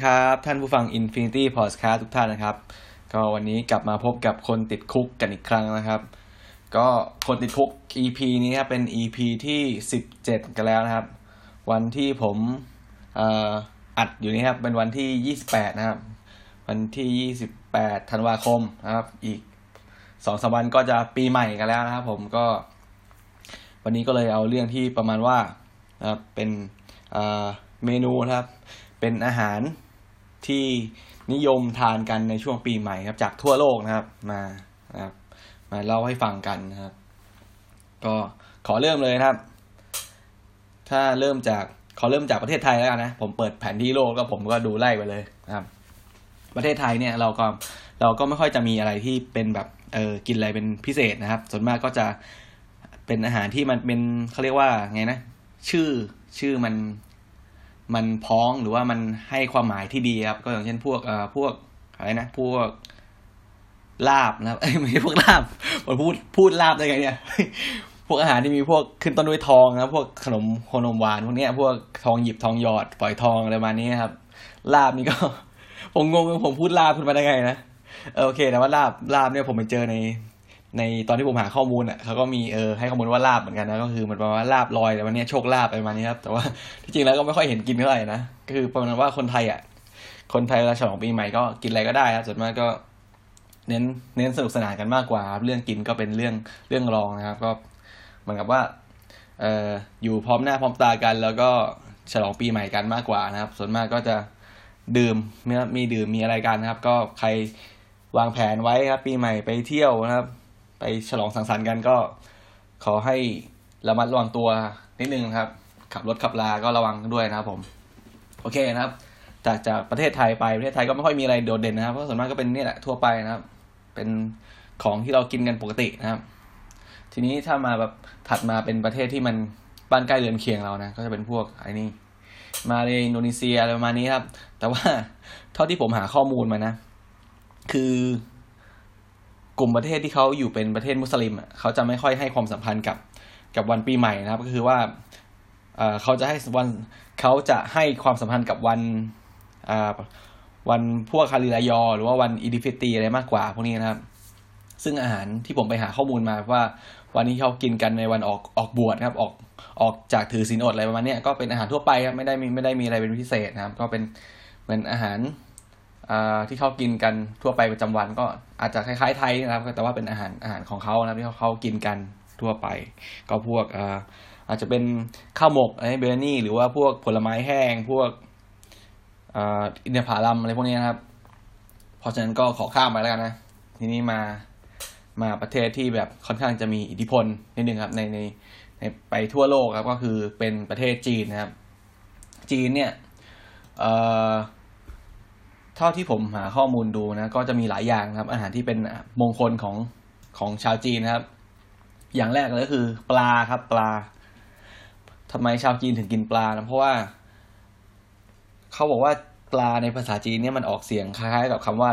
ดีครับท่านผู้ฟัง Infinity Podcast ทุกท่านนะครับ ก็วันนี้กลับมาพบกับคนติดคุกกันอีกครั้งนะครับ ก็คนติดคุก EP นี้ครับเป็น EP ที่17 กันแล้วนะครับ วันที่ผมอัดอยู่นี่ครับเป็นวันที่ 28 นะครับ วันที่ 28ธันวาคมนะครับ อีกสองสามวันก็จะปีใหม่กันแล้วนะครับ ผมก็ วันนี้ก็เลยเอาเรื่องที่ประมาณว่านะครับเป็นเมนูนะครับเป็นอาหาร ที่นิยมทานกันในช่วงปีใหม่ครับ จากทั่วโลกนะครับ มานะครับมาเล่าให้ฟังกันนะครับ ก็ขอเริ่มเลยนะครับ ถ้าเริ่มจากขอเริ่มจากประเทศไทยแล้วกันนะ ผมเปิดแผนที่โลกก็ผมก็ดูไล่ไปเลยนะครับ ประเทศไทยเนี่ยเราก็เราก็ไม่ค่อยจะมีอะไรที่เป็นแบบเออกินอะไรเป็นพิเศษนะครับ ส่วนมากก็จะเป็นอาหารที่มันเป็นเขาเรียกว่าไงนะ ชื่อชื่อมัน มันพ้องหรือว่ามันให้ความหมายที่ดีครับ ก็อย่างเช่นพวกเอ่อพวกอะไรนะพวกลาบนะครับไม่ใช่พวกลาบผมพูดพูดลาบได้ไงเนี่ยพวกอาหารที่มีพวกขึ้นต้นด้วยทองนะพวกขนมขนมหวานพวกเนี้ยพวกทองหยิบทองหยอดปล่อยทองอะไรมานี้ครับ ลาบนี่ก็ ผมงงผมพูดลาบขึ้นมาได้ไงนะโอเค แต่ว่าลาบลาบเนี่ยผมไปเจอใน ในตอนที่ผมหาข้อมูลอะเขาก็มีเออให้ข้อมูลว่าลาบเหมือนกันนะก็คือมันประมาณว่าลาบลอยแต่วันนี้โชคลาบอะไรมานี้ครับแต่ว่าที่จริงแล้วก็ไม่ค่อยเห็นกินเท่าไหร่นะก็คือประมาณว่าคนไทยอะคนไทยเวลาฉลองปีใหม่ก็กินอะไรก็ได้ครับส่วนมากก็เน้นเน้นสนุกสนานกันมากกว่าครับเรื่องกินก็เป็นเรื่องเรื่องรองนะครับ ก็เหมือนกับว่าเอ่ออยู่พร้อมหน้าพร้อมตากัน แล้วก็ฉลองปีใหม่กันมากกว่านะครับ ส่วนมากก็จะดื่มมีมีดื่มมีอะไรกันนะครับ ก็ใครวางแผนไว้ครับ ปีใหม่ไปเที่ยวนะครับ ไปฉลองสังสรรค์กันก็ขอให้ระมัดระวังตัวนิดนึงครับ ขับรถขับลาก็ระวังด้วยนะครับผม โอเคนะครับ จากจากประเทศไทยไปประเทศไทยก็ไม่ค่อยมีอะไรโดดเด่นนะครับเพราะส่วนมากก็เป็นนี่แหละทั่วไปนะครับ เป็นของที่เรากินกันปกตินะครับ ทีนี้ถ้ามาแบบถัดมาเป็นประเทศที่มันบ้านใกล้เรือนเคียงเรานะ ก็จะเป็นพวกไอ้นี่มาเลอินโดนีเซียอะไรประมาณนี้ครับ แต่ว่าเท่าที่ผมหาข้อมูลมานะ คือ กลุ่มประเทศที่เขาอยู่เป็นประเทศมุสลิมเขาจะไม่ค่อยให้ความสัมพันธ์กับกับวันปีใหม่นะครับ ก็คือว่าเขาจะให้วันเขาจะให้ความสัมพันธ์กับวันวันพวกคาริลายอ หรือว่าวันอีดิลฟิตรีอะไรมากกว่าพวกนี้นะครับ ซึ่งอาหารที่ผมไปหาข้อมูลมาว่า วันนี้เขากินกันในวันออกออกบวชนะครับ ออกออกจากถือศีลอดอะไรประมาณนี้ก็เป็นอาหารทั่วไปครับไม่ได้มีไม่ได้มีอะไรเป็นพิเศษนะครับ ก็เป็นเหมือนอาหาร ที่เขากินกันทั่วไปประจำวันก็อาจจะคล้ายๆไทยนะครับ แต่ว่าเป็นอาหารอาหารของเขานะครับที่เขาเขากินกันทั่วไป ก็พวกอาจจะเป็นข้าวหมกอะไรเบรนี่หรือว่าพวกผลไม้แห้งพวกอินทผลัมอะไรพวกนี้นะครับ เพราะฉะนั้นก็ขอข้ามไปแล้วกันนะ ทีนี้มามาประเทศที่แบบค่อนข้างจะมีอิทธิพลนิดนึงครับในในในไปทั่วโลกครับก็คือเป็นประเทศจีนนะครับ จีนเนี่ยเอ่อ เท่าที่ผมหาข้อมูลดูนะ ก็จะมีหลายอย่างครับ อาหารที่เป็นมงคลของของชาวจีนนะครับ อย่างแรกเลยก็คือ ปลาครับปลาทำไมชาวจีนถึงกินปลานะเพราะว่า เขาบอกว่าปลาในภาษาจีนเนี่ยมันออกเสียงคล้ายๆกับคำว่า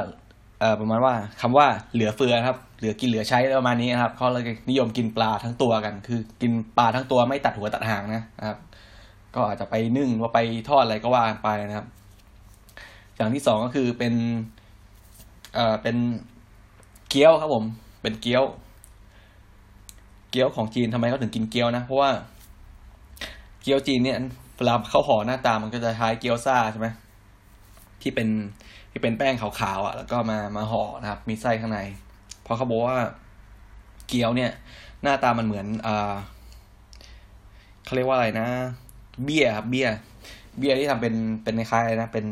เอ่อประมาณว่าคำว่าเหลือเฟือครับ เหลือกินเหลือใช้ประมาณนี้นะครับเขาเลยนิยมกินปลาทั้งตัวกัน คือกินปลาทั้งตัวไม่ตัดหัวตัดหางนะครับ ก็อาจจะไปนึ่งว่าไปทอดอะไรก็ว่าไปนะครับ อย่างที่สองก็คือเป็นเอ่อเป็นเกี๊ยวครับผม เป็นเกี๊ยว เกี๊ยวของจีนทำไมเขาถึงกินเกี๊ยวนะ เพราะว่าเกี๊ยวจีนเนี่ยเวลาเข้าห่อหน้าตามันก็จะคล้ายเกี๊ยวซ่าใช่ไหมที่เป็นที่เป็นแป้งขาวๆอะ แล้วก็มามาห่อนะครับ มีไส้ข้างใน เพราะเขาบอกว่าเกี๊ยวเนี่ย หน้าตามันเหมือนอ่าเขาเรียกว่าอะไรนะ เบี้ยครับเบี้ย เบี้ยที่ทำเป็นเป็นคล้ายๆนะเป็น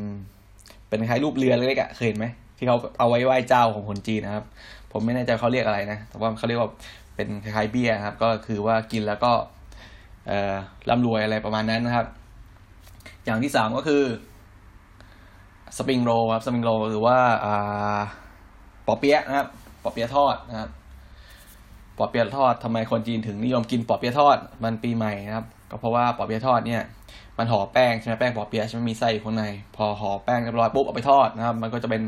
เป็นคล้ายรูปเรือเล็กๆอะเคยเห็นไหมที่เขาเอาไว้ไหว้เจ้าของคนจีนนะครับ ผมไม่แน่ใจเขาเรียกอะไรนะ แต่ว่าเขาเรียกว่าเป็นคล้ายเบี้ยครับ ก็คือว่ากินแล้วก็เอ่อร่ำรวยอะไรประมาณนั้นนะครับ อย่างที่สามก็คือสปริงโรครับสปริงโรหรือว่าอ่าปอเปี๊ยะนะครับปอเปี๊ยะทอดนะครับปอเปี๊ยะทอดทำไมคนจีนถึงนิยมกินปอเปี๊ยะทอดมันปีใหม่นะครับ ก็เพราะว่าปอเปี๊ยะทอดเนี่ย มันห่อแป้งใช่ไหมแป้งปอเปี๊ยะใช่ไหมมีไส้อยู่ข้างใน พอห่อแป้งเรียบร้อยปุ๊บเอาไปทอดนะครับ มันก็จะเป็น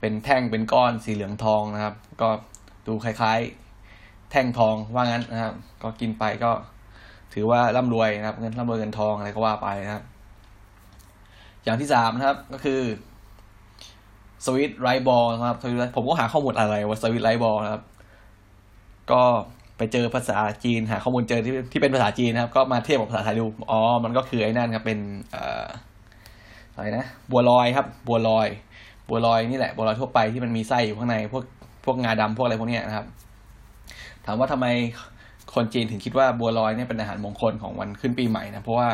เป็นแท่งเป็นก้อนสีเหลืองทองนะครับ ก็ดูคล้ายๆ แท่งทองว่างั้นนะครับ ก็กินไปก็ถือว่าร่ำรวยนะครับเงินร่ำรวยเงินทองอะไรก็ว่าไปนะครับ อย่างที่สามนะครับก็คือสวิตไรบอลนะครับผมก็หาข้อมูลอะไรว่าสวิตไรบอลนะครับ ก็ ไปเจอภาษาจีนหาข้อมูลเจอที่ที่เป็นภาษาจีนนะครับ ก็มาเทียบกับภาษาไทยดูอ๋อมันก็คือไอ้นั่นครับเป็นอะไรนะบัวลอยครับ บัวลอย บัวลอยนี่แหละบัวลอยทั่วไปที่มันมีไส้อยู่ข้างในพวกพวกงาดำพวกอะไรพวกนี้นะครับ ถามว่าทำไมคนจีนถึงคิดว่าบัวลอยเนี่ยเป็นอาหารมงคลของวันขึ้นปีใหม่นะเพราะว่า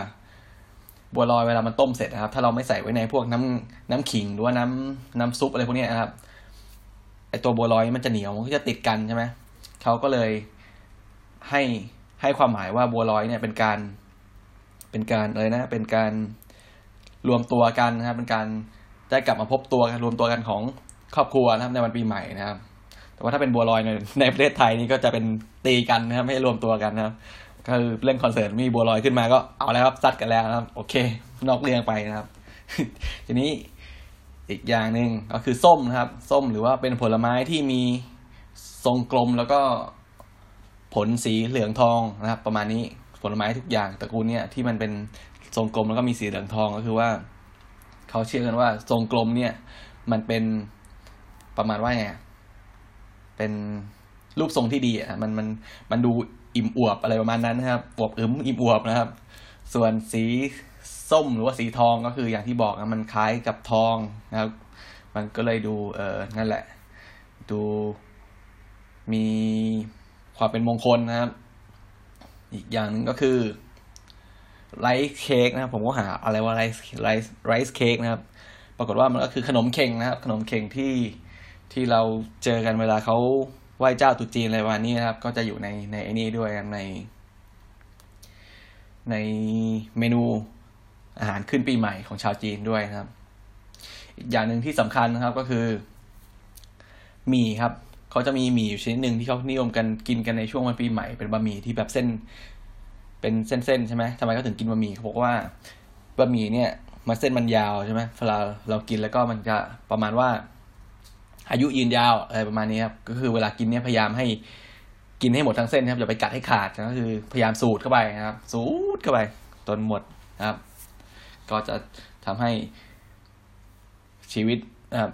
บัวลอยเวลามันต้มเสร็จนะครับ ถ้าเราไม่ใส่ไว้ในพวกน้ำน้ำขิงหรือว่าน้ำน้ำซุปอะไรพวกนี้นะครับไอตัวบัวลอยมันจะเหนียวมันก็จะติดกันใช่ไหมเขาก็เลย ให้ให้ความหมายว่าบัวลอยเนี่ยเป็นการ เป็นการอะไรนะ เป็นการรวมตัวกันนะครับ เป็นการได้กลับมาพบตัวกันรวมตัวกันของครอบครัวนะครับในวันปีใหม่นะครับ แต่ว่าถ้าเป็นบัวลอยในในประเทศไทยนี่ก็จะเป็นตีกันนะครับไม่รวมตัวกันนะครับก็คือเล่นคอนเสิร์ตมีบัวลอยขึ้นมาก็เอาแล้วครับซัดกันแล้วนะครับ โอเค นอกเรื่องไปนะครับ ทีนี้อีกอย่างหนึ่งก็คือส้มนะครับ ส้มหรือว่าเป็นผลไม้ที่มีทรงกลมแล้วก็ ผลสีเหลืองทองนะครับ ประมาณนี้ผลไม้ทุกอย่างตระกูลเนี้ยที่มันเป็นทรงกลมแล้วก็มีสีเหลืองทองก็คือว่า เขาเชื่อกันว่าทรงกลมเนี่ย มันเป็นประมาณว่าไงเป็นรูปทรงที่ดีอะมันมันมันดูอิ่มอวบอะไรประมาณนั้นนะครับอวบอึมอิ่มอวบนะครับ ส่วนสีส้มหรือว่าสีทองก็คืออย่างที่บอกนะมันคล้ายกับทองนะครับ มันก็เลยดูเออนั่นแหละ ดูมี ความเป็นมงคลนะครับ อีกอย่างหนึ่งก็คือไรซ์เค้กนะครับ ผมก็หาอะไรว่าไรซ์ไรซ์ไรซ์เค้กนะครับ ปรากฏว่ามันก็คือขนมเข่งนะครับ ขนมเข่งที่ที่เราเจอกันเวลาเขาไหว้เจ้าตุจีนอะไรประมาณนี้นะครับ ก็จะอยู่ในในไอ้นี้ด้วยใน ในเมนูอาหารขึ้นปีใหม่ของชาวจีนด้วยนะครับ อีกอย่างหนึ่งที่สำคัญนะครับก็คือหมี่ครับ เขาจะมีหมี่อยู่ชนิดหนึ่งที่เขานิยมกันกินกันในช่วงวันปีใหม่ เป็นบะหมี่ที่แบบเส้น เป็นเส้นๆใช่ไหมทำไมเขาถึงกินบะหมี่เขาบอกว่าบะหมี่เนี่ยมันเส้นมันยาวใช่ไหมเวลาเรากินแล้วก็มันจะประมาณว่า อายุยืนยาวอะไรประมาณนี้ครับก็คือเวลากินเนี่ยพยายามให้กินให้หมดทั้งเส้นนะครับอย่าไปกัดให้ขาดก็คือพยายามสูดเข้าไปนะครับ สูดเข้าไปจนหมดนะครับ ก็จะทำให้ชีวิตนะครับ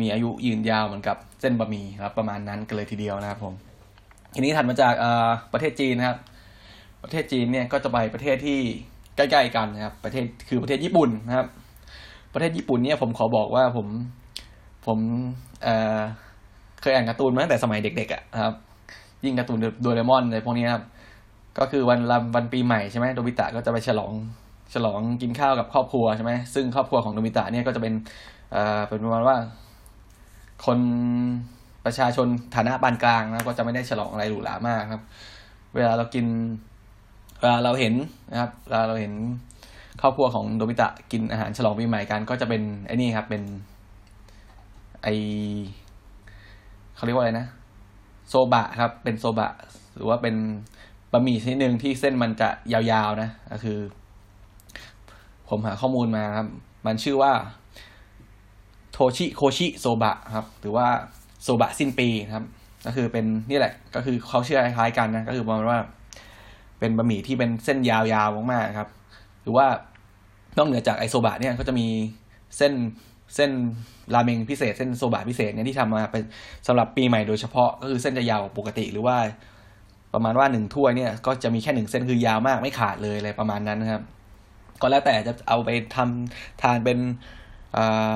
มีอายุยืนยาวเหมือนกับเส้นบะหมี่ครับประมาณนั้นกันเลยทีเดียวนะครับผมทีนี้ถัดมาจากประเทศจีนนะครับ ประเทศจีนเนี่ยก็จะไปประเทศที่ใกล้ๆกันนะครับ ประเทศคือประเทศญี่ปุ่นนะครับ ประเทศญี่ปุ่นเนี่ยผมขอบอกว่าผมผมเเคยอ่านการ์ตูนมาตั้งแต่สมัยเด็กๆอะครับ ยิ่งการ์ตูนโดเรมอนอะไรพวกนี้ครับ ก็คือวันลำวันปีใหม่ใช่ไหมโดบิตะก็จะไปฉลองฉลองกินข้าวกับครอบครัวใช่ไหมซึ่งครอบครัวของโดบิตะเนี่ยก็จะเป็นเอ่อเป็นประมาณว่า คนประชาชนฐานะปานกลางนะก็จะไม่ได้ฉลองอะไรหรูหรามากครับ เวลาเรากินเวลาเราเห็นนะครับเวลาเราเห็นครอบครัวของโดบิตะกินอาหารฉลองปีใหม่กันก็จะเป็นไอ้นี่ครับเป็นไอเขาเรียกว่าอะไรนะโซบะครับ เป็นโซบะ หรือว่าเป็นบะหมี่ชนิดหนึ่งที่เส้นมันจะยาวๆนะก็คือ ผมหาข้อมูลมาครับ มันชื่อว่า โทชิโคชิโซบะครับ หรือว่าโซบะสิ้นปีครับ ก็คือเป็นนี่แหละ ก็คือเขาเชื่อคล้ายกันนะ ก็คือประมาณว่า เป็นบะหมี่ที่เป็นเส้นยาวๆมากๆครับ หรือว่านอกเหนือจากไอโซบะเนี่ยก็จะมีเส้นเส้นราเมงพิเศษ เส้นโซบะพิเศษเนี่ยที่ทำมาเป็นสำหรับปีใหม่โดยเฉพาะก็คือเส้นจะยาวปกติหรือว่าประมาณว่าหนึ่งถ้วยเนี่ย ก็จะมีแค่หนึ่งเส้นคือยาวมากไม่ขาดเลยอะไรประมาณนั้นนะครับ ก็แล้วแต่จะเอาไปทำทานเป็นอ่า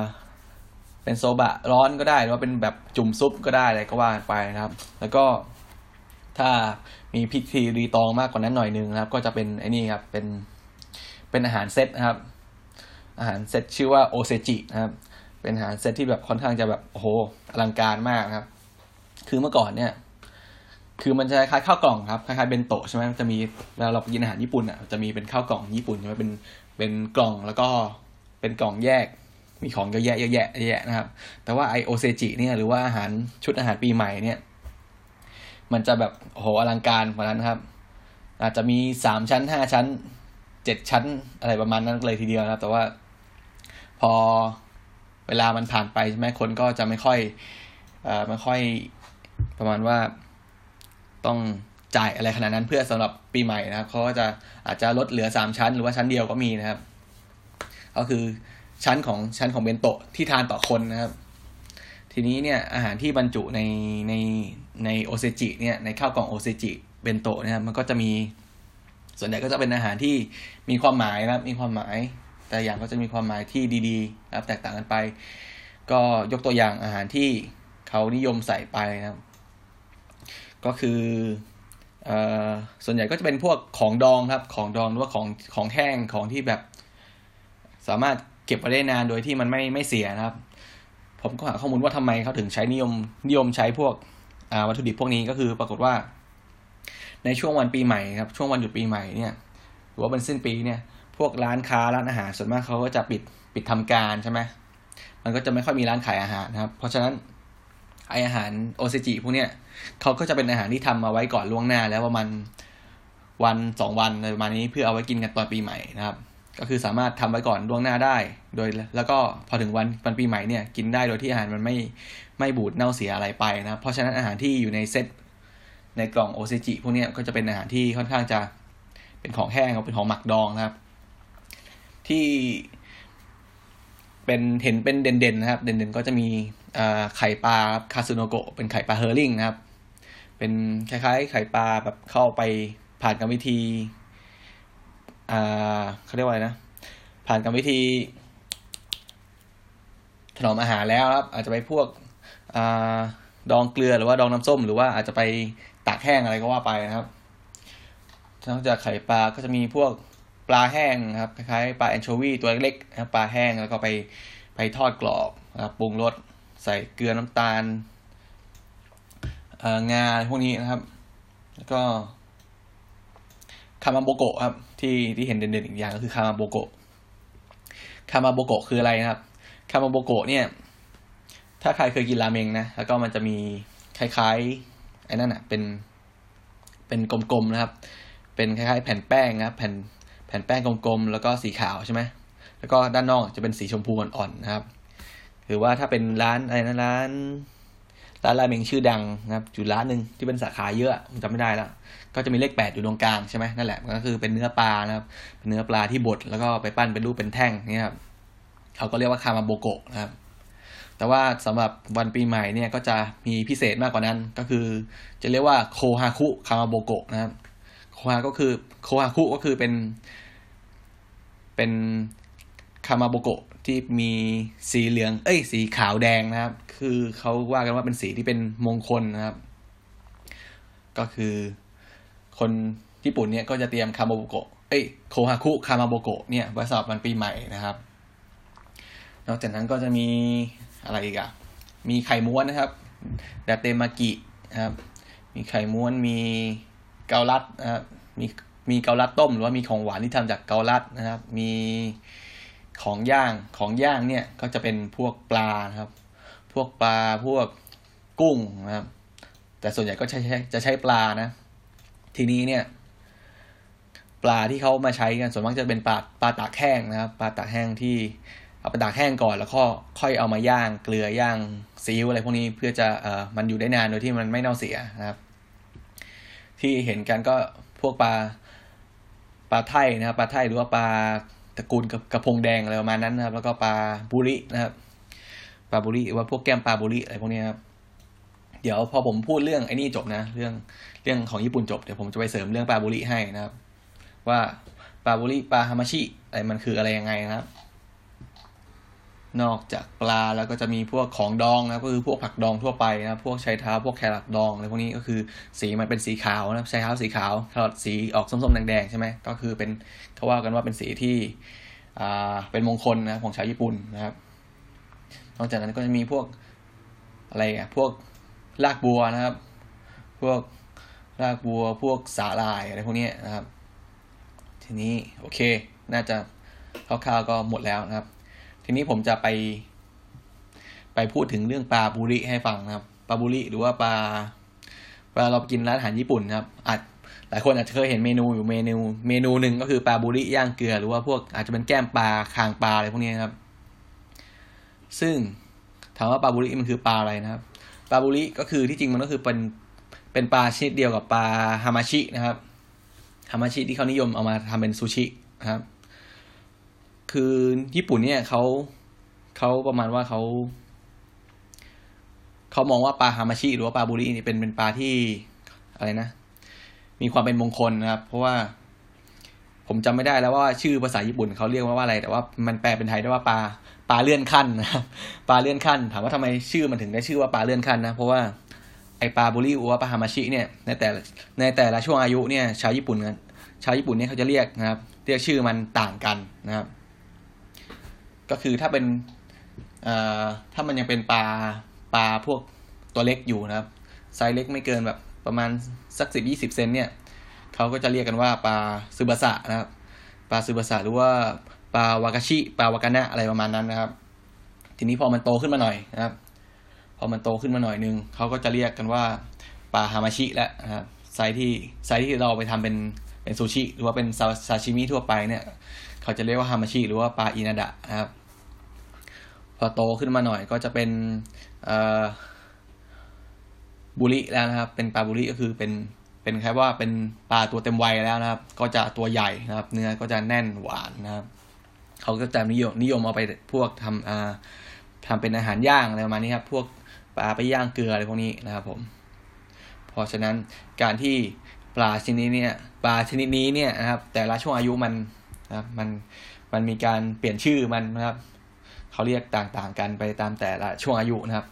เป็นโซบะร้อนก็ได้หรือว่าเป็นแบบจุ่มซุปก็ได้อะไรก็ว่าไปนะครับ แล้วก็ถ้ามีพิธีรีตองมากกว่านั้นหน่อยนึงนะครับ ก็จะเป็นไอ้นี่ครับเป็นเป็นอาหารเซตนะครับ อาหารเซตชื่อว่าโอเซจินะครับ เป็นอาหารเซตที่แบบค่อนข้างจะแบบโอ้โหอลังการมากครับ คือเมื่อก่อนเนี่ย คือมันจะคล้ายข้าวกล่องครับคล้ายๆเบนโตะใช่ไหมจะมีเวลาเรากินอาหารญี่ปุ่นอะจะมีเป็นข้าวกล่องญี่ปุ่นใช่ไหมเป็นเป็นกล่องแล้วก็เป็นกล่องแยก มีของเยอะแยะเยอะแยะเยอะแยะนะครับ แต่ว่าไอโอเซจิเนี่ยหรือว่าอาหารชุดอาหารปีใหม่เนี่ย มันจะแบบโหอลังการกว่านั้นครับ อาจจะมีสามชั้นห้าชั้นเจ็ดชั้นอะไรประมาณนั้นเลยทีเดียวนะครับ แต่ว่าพอเวลามันผ่านไปใช่ไหมคนก็จะไม่ค่อยเอ่อไม่ค่อยประมาณว่าต้องจ่ายอะไรขนาดนั้นเพื่อสำหรับปีใหม่นะครับเขาก็จะอาจจะลดเหลือสามชั้น หรือว่าชั้นเดียวก็มีนะครับ ก็คือ ชั้นของชั้นของเบนโตะที่ทานต่อคนนะครับ ทีนี้เนี่ยอาหารที่บรรจุในในในโอเซจิเนี่ยในข้าวกล่องโอเซจิเบนโตะเนี่ยมันก็จะมีส่วนใหญ่ก็จะเป็นอาหารที่มีความหมายนะครับมีความหมาย แต่อย่างก็จะมีความหมายที่ดีๆนะครับแตกต่างกันไป ก็ยกตัวอย่างอาหารที่เขานิยมใส่ไปนะครับ ก็คือเอ่อส่วนใหญ่ก็จะเป็นพวกของดองครับ ของดองหรือว่าของของแห้งของที่แบบ สามารถ ก็บไว้ได้นานโดยที่มันไม่ไม่เสียนะครับ ผมก็หาข้อมูลว่าทำไมเขาถึงใช้นิยมนิยมใช้พวกวัตถุดิบพวกนี้ก็คือปรากฏว่า ในช่วงวันปีใหม่ครับ ช่วงวันหยุดปีใหม่เนี่ยหรือว่าเป็นสิ้นปีเนี่ย พวกร้านค้าร้านอาหารส่วนมากเขาก็จะปิดปิดทำการใช่ไหมมันก็จะไม่ค่อยมีร้านขายอาหารนะครับ เพราะฉะนั้นไออาหารโอเซจิพวกเนี้ยเขาก็จะเป็นอาหารที่ทำมาไว้ก่อนล่วงหน้า แล้วประมาณวันสองวันประมาณนี้เพื่อเอาไว้กินกันตอนปีใหม่นะครับ ก็คือสามารถทำไว้ก่อนล่วงหน้าได้ โดยแล้วก็พอถึงวันวันปีใหม่เนี่ยกินได้โดยที่อาหารมันไม่ไม่บูดเน่าเสียอะไรไปนะครับเพราะฉะนั้นอาหารที่อยู่ในเซตในกล่องโอเซจิพวกนี้ก็จะเป็นอาหารที่ค่อนข้างจะเป็นของแห้งเป็นของหมักดองนะครับ ที่เป็นเห็นเป็นเด่นๆนะครับ เด่นๆก็จะมีไข่ปลาคาซูโนโกะเป็นไข่ปลาเฮอร์ริงนะครับ เป็นคล้ายๆ ไข่ปลาแบบเข้าไปผ่านกรรมวิธี อ่าเขาเรียกว่าอะไรนะ ผ่านกรรมวิธี ถนอมอาหารแล้วครับ อาจจะไปพวกอ่าดองเกลือหรือว่าดองน้ำส้ม หรือว่าอาจจะไปตากแห้งอะไรก็ว่าไปนะครับนอกจากไข่ปลาก็จะมีพวกปลาแห้งครับคล้ายๆปลาแอนโชวีตัวเล็กๆนะครับปลาแห้งแล้วก็ไปไปทอดกรอบนะครับปรุงรสใส่เกลือน้ำตาลงาพวกนี้นะครับ แล้วก็คามาโบโกะครับ ที่ที่เห็นเด่นๆอีกอย่างก็คือคามาโบโกะคามาโบโกะคืออะไรนะครับ คามาโบโกะเนี่ย ถ้าใครเคยกินราเมงนะ แล้วก็มันจะมีคล้ายๆไอ้นั่นอะ เป็น เป็นกลมๆนะครับ เป็นคล้ายๆ แผ่นแป้งนะครับ แผ่น แผ่นแป้งกลมๆ แล้วก็สีขาวใช่ไหม แล้วก็ด้านนอกจะเป็นสีชมพูอ่อนๆนะครับ หรือว่าถ้าเป็นร้านอะไรนะร้านร้านราเมงชื่อดังนะครับอยู่ร้านหนึ่งที่เป็นสาขาเยอะผมจำไม่ได้แล้ว ก็จะมีเลขแปดอยู่ตรงกลางใช่ไหมนั่นแหละก็คือเป็นเนื้อปลานะครับเป็นเนื้อปลาที่บดแล้วก็ไปปั้นเป็นรูปเป็นแท่งนี่ครับเขาก็เรียกว่าคามาโบโกะนะครับแต่ว่าสำหรับวันปีใหม่เนี่ยก็จะมีพิเศษมากกว่านั้นก็คือ จะเรียกว่าโคฮาคุคามาโบโกะนะครับโคฮาก็คือโคฮาคุก็คือเป็นเป็นคามาโบโกะที่มีสีเหลือง เอ้ย สีขาวแดงนะครับ คือเขาว่ากันว่าเป็นสีที่เป็นมงคลนะครับ ก็คือ คนญี่ปุ่นเนี่ยก็จะเตรียมคามาโบโกะเอ้ยโคฮาคุคามาโบโกะเนี่ยไว้สำหรับวันปีใหม่นะครับ นอกจากนั้นก็จะมีอะไรอีกอะมีไข่ม้วนนะครับดาเตมากินะครับ มีไข่ม้วนมีเกาลัดนะครับมีมีเกาลัดต้ม หรือว่ามีของหวานที่ทำจากเกาลัดนะครับ มีของย่างของย่างเนี่ยก็จะเป็นพวกปลานะครับ พวกปลาพวกกุ้งนะครับ แต่ส่วนใหญ่ก็ใช้จะใช้ปลานะ ทีนี้เนี่ย ปลาที่เขามาใช้กันส่วนมากจะเป็นปลาปลาตากแห้งนะครับปลาตากแห้งที่เอาไปตากแห้งก่อนแล้วก็ค่อยเอามาย่างเกลือย่างซีอิ๊วอะไรพวกนี้เพื่อจะเอ่อมันอยู่ได้นานโดยที่มันไม่เน่าเสียนะครับ ที่เห็นกันก็พวกปลาปลาไทยนะครับปลาไทยหรือว่าปลาตระกูลกับกระพงแดงอะไรประมาณนั้นนะครับ แล้วก็ปลาบุรินะครับปลาบุริว่าพวกแก้มปลาบุริอะไรพวกนี้ครับ เดี๋ยวพอผมพูดเรื่องไอ้นี่จบนะ เรื่องเรื่องของญี่ปุ่นจบเดี๋ยวผมจะไปเสริมเรื่องปลาบุริให้นะครับ ว่าปลาบุริปลาฮามาชิอะไรมันคืออะไรยังไงนะครับ นอกจากปลาแล้วก็จะมีพวกของดองนะก็คือพวกผักดองทั่วไปนะพวกชายเท้าพวกแครอทดองอะไรพวกนี้ก็คือสีมันเป็นสีขาวนะชายเท้าสีขาวแครอทสีออกส้มๆแดงๆใช่ไหมก็คือเป็นเขาว่ากันว่าเป็นสีที่อ่าเป็นมงคลนะของชาวญี่ปุ่นนะครับ นอกจากนั้นก็จะมีพวกอะไรอะพวก รากบัวนะครับ พวกรากบัวพวกสาลายอะไรพวกนี้นะครับ ทีนี้โอเค น่าจะคร่าวๆก็หมดแล้วนะครับ ทีนี้ผมจะไป ไปพูดถึงเรื่องปลาบุริให้ฟังนะครับปลาบุริหรือว่าปลาเวลาเรากินร้านอาหารญี่ปุ่นนะครับอาจหลายคนอาจจะเคยเห็นเมนูอยู่เมนู เมนูหนึ่งก็คือปลาบุริย่างเกลือ หรือว่าพวกอาจจะเป็นแก้มปลาคางปลาอะไรพวกนี้นะครับ ซึ่งถามว่าปลาบุริมันคือปลาอะไรนะครับ ปลาบุริก็คือที่จริงมันก็คือเป็นเป็นปลาชนิดเดียวกับปลาฮามาชินะครับฮามาชิที่เขานิยมเอามาทำเป็นซูชินะครับ คือญี่ปุ่นเนี่ยเขาเขาประมาณว่าเขาเขามองว่าปลาฮามาชิหรือว่าปลาบุรีนี่เป็นเป็นปลาที่อะไรนะ มีความเป็นมงคลนะครับ เพราะว่าผมจำไม่ได้แล้วว่าชื่อภาษาญี่ปุ่นเขาเรียกว่าว่าอะไร แต่ว่ามันแปลเป็นไทยได้ว่าปลา ปลาเลื่อนขั้นนะครับปลาเลื่อนขั้น ถามว่าทำไมชื่อมันถึงได้ชื่อว่าปลาเลื่อนขั้นนะเพราะว่าไอปลาบุรีหรือว่าปลาฮามาชิเนี่ยในแต่ในแต่ละช่วงอายุเนี่ยชาวญี่ปุ่นกันชาวญี่ปุ่นเนี่ยเขาจะเรียกนะครับ เรียกชื่อมันต่างกันนะครับ ก็คือถ้าเป็นเอ่อถ้ามันยังเป็นปลาปลาพวกตัวเล็กอยู่นะครับไซส์เล็กไม่เกินแบบประมาณสักสิบยี่สิบเซนเนี่ยเขาก็จะเรียกกันว่าปลาซึบาสะนะครับปลาซึบาสะหรือว่า ปลาวากาชิปลาวากานะอะไรประมาณนั้นนะครับ ทีนี้พอมันโตขึ้นมาหน่อยนะครับ พอมันโตขึ้นมาหน่อยนึงเขาก็จะเรียกกันว่าปลาฮามาชิแล้วนะครับไซที่ไซที่เราไปทำเป็นเป็นซูชิหรือว่าเป็นซาชิมิทั่วไปเนี่ยเขาจะเรียกว่าฮามาชิหรือว่าปลาอินาดะนะครับ พอโตขึ้นมาหน่อยก็จะเป็นบุริแล้วนะครับ เป็นปลาบุริก็คือเป็นเป็นแค่ว่าเป็นปลาตัวเต็มวัยแล้วนะครับ ก็จะตัวใหญ่นะครับ เนื้อก็จะแน่นหวานนะครับ เขาก็จะนิยมนิยมเอาไปพวกทำอ่าทำเป็นอาหารย่างอะไรประมาณนี้ครับ พวกปลาไปย่างเกลืออะไรพวกนี้นะครับผม เพราะฉะนั้นการที่ปลาชนิดนี้เนี่ยปลาชนิดนี้เนี่ยนะครับ แต่ละช่วงอายุมันนะครับมันมันมีการเปลี่ยนชื่อมันนะครับ เขาเรียกต่างๆ กันไปตามแต่ละช่วงอายุนะครับ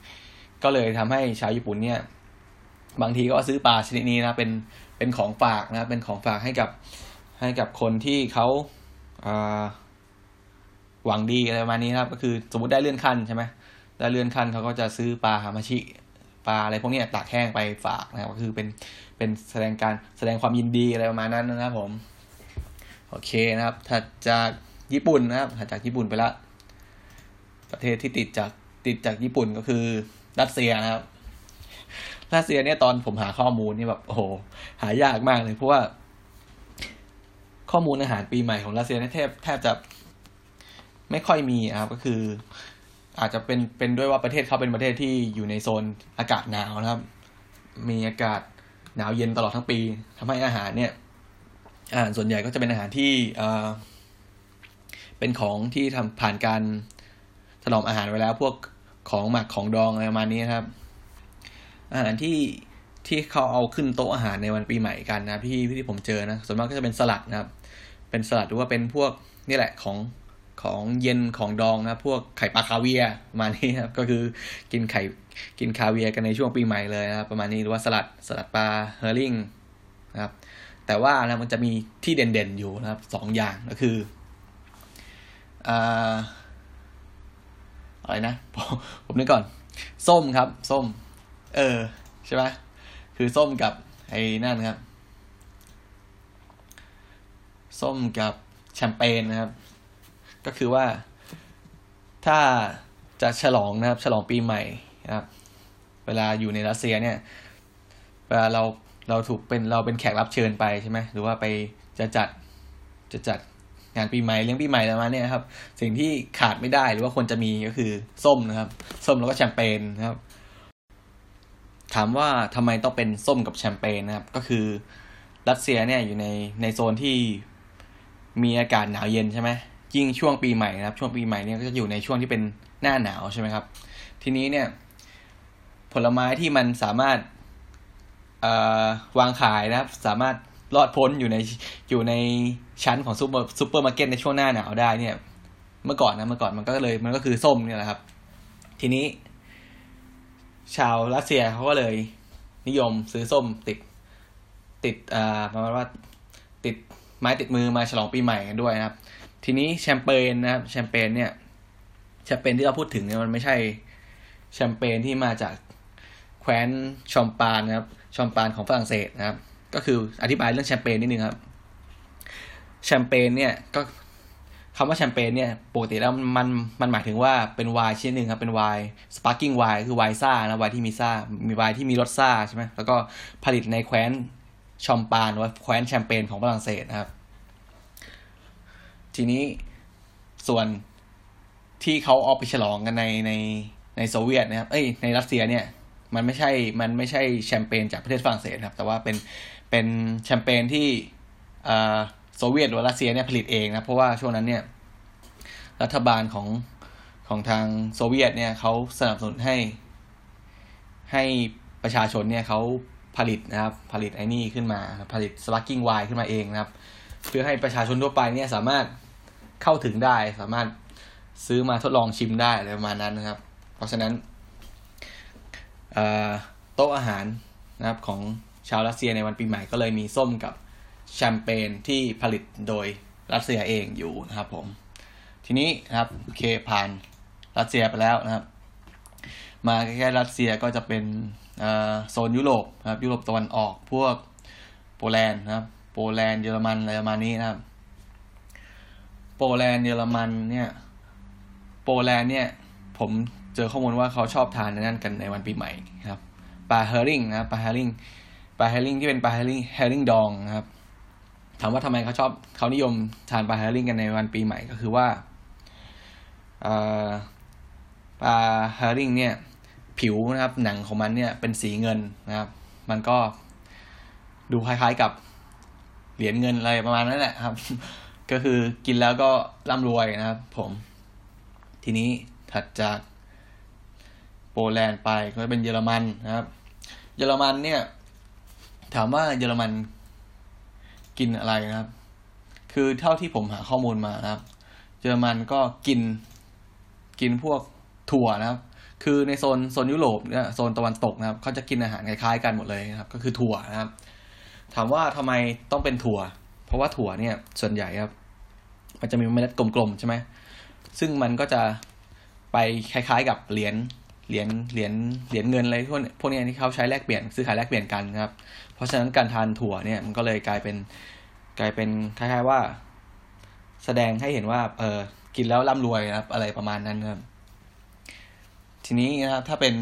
ก็เลยทำให้ชาวญี่ปุ่นเนี่ย บางทีก็ซื้อปลาชนิดนี้นะเป็นเป็นของฝากนะเป็นของฝากให้กับให้กับคนที่เขา หวังดีอะไรประมาณนี้นะครับ ก็คือสมมติได้เลื่อนขั้นใช่ไหมได้เลื่อนขั้นเขาก็จะซื้อปลาฮามาชิปลาอะไรพวกนี้ตากแห้งไปฝากนะครับก็คือเป็นเป็นแสดงการแสดงความยินดีอะไรประมาณนั้นนะครับผม โอเคนะครับ ถัดจากญี่ปุ่นนะครับถัดจากญี่ปุ่นไปละ ประเทศที่ติดจากติดจากญี่ปุ่นก็คือรัสเซียนะครับรัสเซียเนี่ยตอนผมหาข้อมูลนี่แบบโอ้โหหายากมากเลยเพราะว่า ข้อมูลอาหารปีใหม่ของรัสเซียเนี่ยแทบแทบจะ ไม่ค่อยมีครับก็คือ อาจจะเป็นเป็นด้วยว่าประเทศเขาเป็นประเทศที่อยู่ในโซนอากาศหนาวนะครับ มีอากาศหนาวเย็นตลอดทั้งปีทำให้อาหารเนี่ยอาหารส่วนใหญ่ก็จะเป็นอาหารที่เป็นของที่ทำผ่านการถนอมอาหารไว้แล้ว พวกของหมักของดองอะไรประมาณนี้ครับ อาหารที่ที่เขาเอาขึ้นโต๊ะอาหารในวันปีใหม่กันนะพี่พี่ที่ผมเจอนะส่วนมากก็จะเป็นสลัดนะครับ เป็นสลัดหรือว่าเป็นพวกนี่แหละของ ของเย็นของดองนะพวกไข่ปลาคาเวียประมาณนี้ครับก็คือกินไข่กินคาเวียกันในช่วงปีใหม่เลยนะครับประมาณนี้หรือว่าสลัดสลัดปลาเฮอร์ริงนะครับแต่ว่านะมันจะมีที่เด่นๆอยู่นะครับสองอย่างก็คืออ่าอะไรนะผมนึกก่อน ส้มครับ ส้ม เออ ใช่ไหมคือส้มกับไอ้นั่นครับ ส้มกับแชมเปญนะครับ ก็คือว่า ถ้าจะฉลองนะครับ ฉลองปีใหม่นะครับ เวลาอยู่ในรัสเซียเนี่ยเวลาเราเราถูกเป็นเราเป็นแขกรับเชิญไปใช่ไหมหรือว่าไปจะจัดจะจัดงานปีใหม่เลี้ยงปีใหม่อะไรมาเนี่ยครับ สิ่งที่ขาดไม่ได้หรือว่าควรจะมีก็คือส้มนะครับ ส้มแล้วก็แชมเปญนะครับ ถามว่าทำไมต้องเป็นส้มกับแชมเปญนะครับ ก็คือรัสเซียเนี่ยอยู่ในในโซนที่มีอากาศหนาวเย็นใช่ไหม ยิ่งช่วงปีใหม่นะครับ ช่วงปีใหม่เนี่ยก็จะอยู่ในช่วงที่เป็นหน้าหนาวใช่ไหมครับ ทีนี้เนี่ย ผลไม้ที่มันสามารถวางขายนะครับ สามารถรอดพ้นอยู่ในอยู่ในชั้นของซูเปอร์ซูเปอร์มาร์เก็ตในช่วงหน้าหนาวได้เนี่ย เมื่อก่อนนะเมื่อก่อนมันก็เลยมันก็คือส้มเนี่ยแหละครับ ทีนี้ ชาวรัสเซียเขาก็เลยนิยมซื้อส้มติดติดอ่าประมาณว่าติดไม้ติดมือมาฉลองปีใหม่กันด้วยนะครับ ทีนี้แชมเปญนะครับแชมเปญเนี่ยแชมเปญที่เราพูดถึงเนี่ยมันไม่ใช่แชมเปญที่มาจากแคว้นช็องปาญนะครับช็องปาญของฝรั่งเศสนะครับ ก็คืออธิบายเรื่องแชมเปญนิดนึงครับ แชมเปญเนี่ยก็คำว่าแชมเปญเนี่ยปกติแล้วมันมันหมายถึงว่าเป็นไวน์ชนิดหนึ่งครับเป็นไวน์ sparkling wine คือไวน์ซ่านะไวน์ที่มีซ่ามีไวน์ที่มีรสซ่าใช่ไหมแล้วก็ผลิตในแคว้นช็องปาญหรือว่าแคว้นแชมเปญของฝรั่งเศสนะครับ ทีนี้ส่วนที่เขาเอาไปฉลองกันในในในโซเวียตนะครับ เอ้ย ในรัสเซียเนี่ย มันไม่ใช่ มันไม่ใช่แชมเปญจากประเทศฝรั่งเศสครับ แต่ว่าเป็น เป็นแชมเปญที่โซเวียตหรือรัสเซียเนี่ยผลิตเองนะ เพราะว่าช่วงนั้นเนี่ย รัฐบาลของของทางโซเวียตเนี่ยเขาสนับสนุนให้ ให้ประชาชนเนี่ยเขาผลิตนะครับ ผลิตไอ้นี่ขึ้นมา ผลิต sparkling wine ขึ้นมาเองนะครับ เพื่อให้ประชาชนทั่วไปเนี่ยสามารถ เข้าถึงได้ สามารถซื้อมาทดลองชิมได้อะไรประมาณนั้นนะครับ เพราะฉะนั้นโต๊ะอาหารนะครับของชาวรัสเซียในวันปีใหม่ก็เลยมีส้มกับแชมเปญที่ผลิตโดยรัสเซียเองอยู่นะครับผม ทีนี้นะครับโอเคผ่านรัสเซียไปแล้วนะครับ มาใกล้ๆรัสเซียก็จะเป็นโซนยุโรปนะครับยุโรปตะวันออกพวกโปแลนด์นะครับ โปแลนด์เยอรมันอะไรประมาณนี้นะครับ โปแลนด์เยอรมันเนี่ยโปแลนด์เนี่ยผมเจอข้อมูลว่าเขาชอบทานนั่นกันในวันปีใหม่ครับปลาเฮอริงนะปลาเฮอริงปลาเฮอริงที่เป็นปลาเฮอริงเฮอริงดองนะครับถามว่าทำไมเขาชอบเขานิยมทานปลาเฮอริงกันในวันปีใหม่ก็คือว่าปลาเฮอริงเนี่ยผิวนะครับหนังของมันเนี่ยเป็นสีเงินนะครับ มันก็ดูคล้ายๆกับเหรียญเงินอะไรประมาณนั้นแหละครับ ก็คือกินแล้วก็ร่ำรวยนะครับผม ทีนี้ถัดจากโปแลนด์ไปก็เป็นเยอรมันนะครับ เยอรมันเนี่ย ถามว่าเยอรมันกินอะไรนะครับ คือเท่าที่ผมหาข้อมูลมานะครับ เยอรมันก็กินกินพวกถั่วนะครับ คือในโซนโซนยุโรปเนี่ยโซนตะวันตกนะครับเขาจะกินอาหารคล้ายๆกันหมดเลยนะครับ ก็คือถั่วนะครับ ถามว่าทำไมต้องเป็นถั่ว เพราะว่าถั่วเนี่ยส่วนใหญ่ครับ มันจะมีเมล็ดกลมๆใช่ไหมซึ่งมันก็จะไปคล้ายๆ กับเหรียญเหรียญเหรียญเหรียญเงินอะไรพวกพวกนี้ที่เขาใช้แลกเปลี่ยนซื้อขายแลกเปลี่ยนกันครับ เพราะฉะนั้นการทานถั่วเนี่ยมันก็เลยกลายเป็นกลายเป็นคล้ายๆว่า แสดงให้เห็นว่าเออกินแล้วร่ำรวยครับ อะไรประมาณนั้นครับทีนี้นะครับถ้าเป็น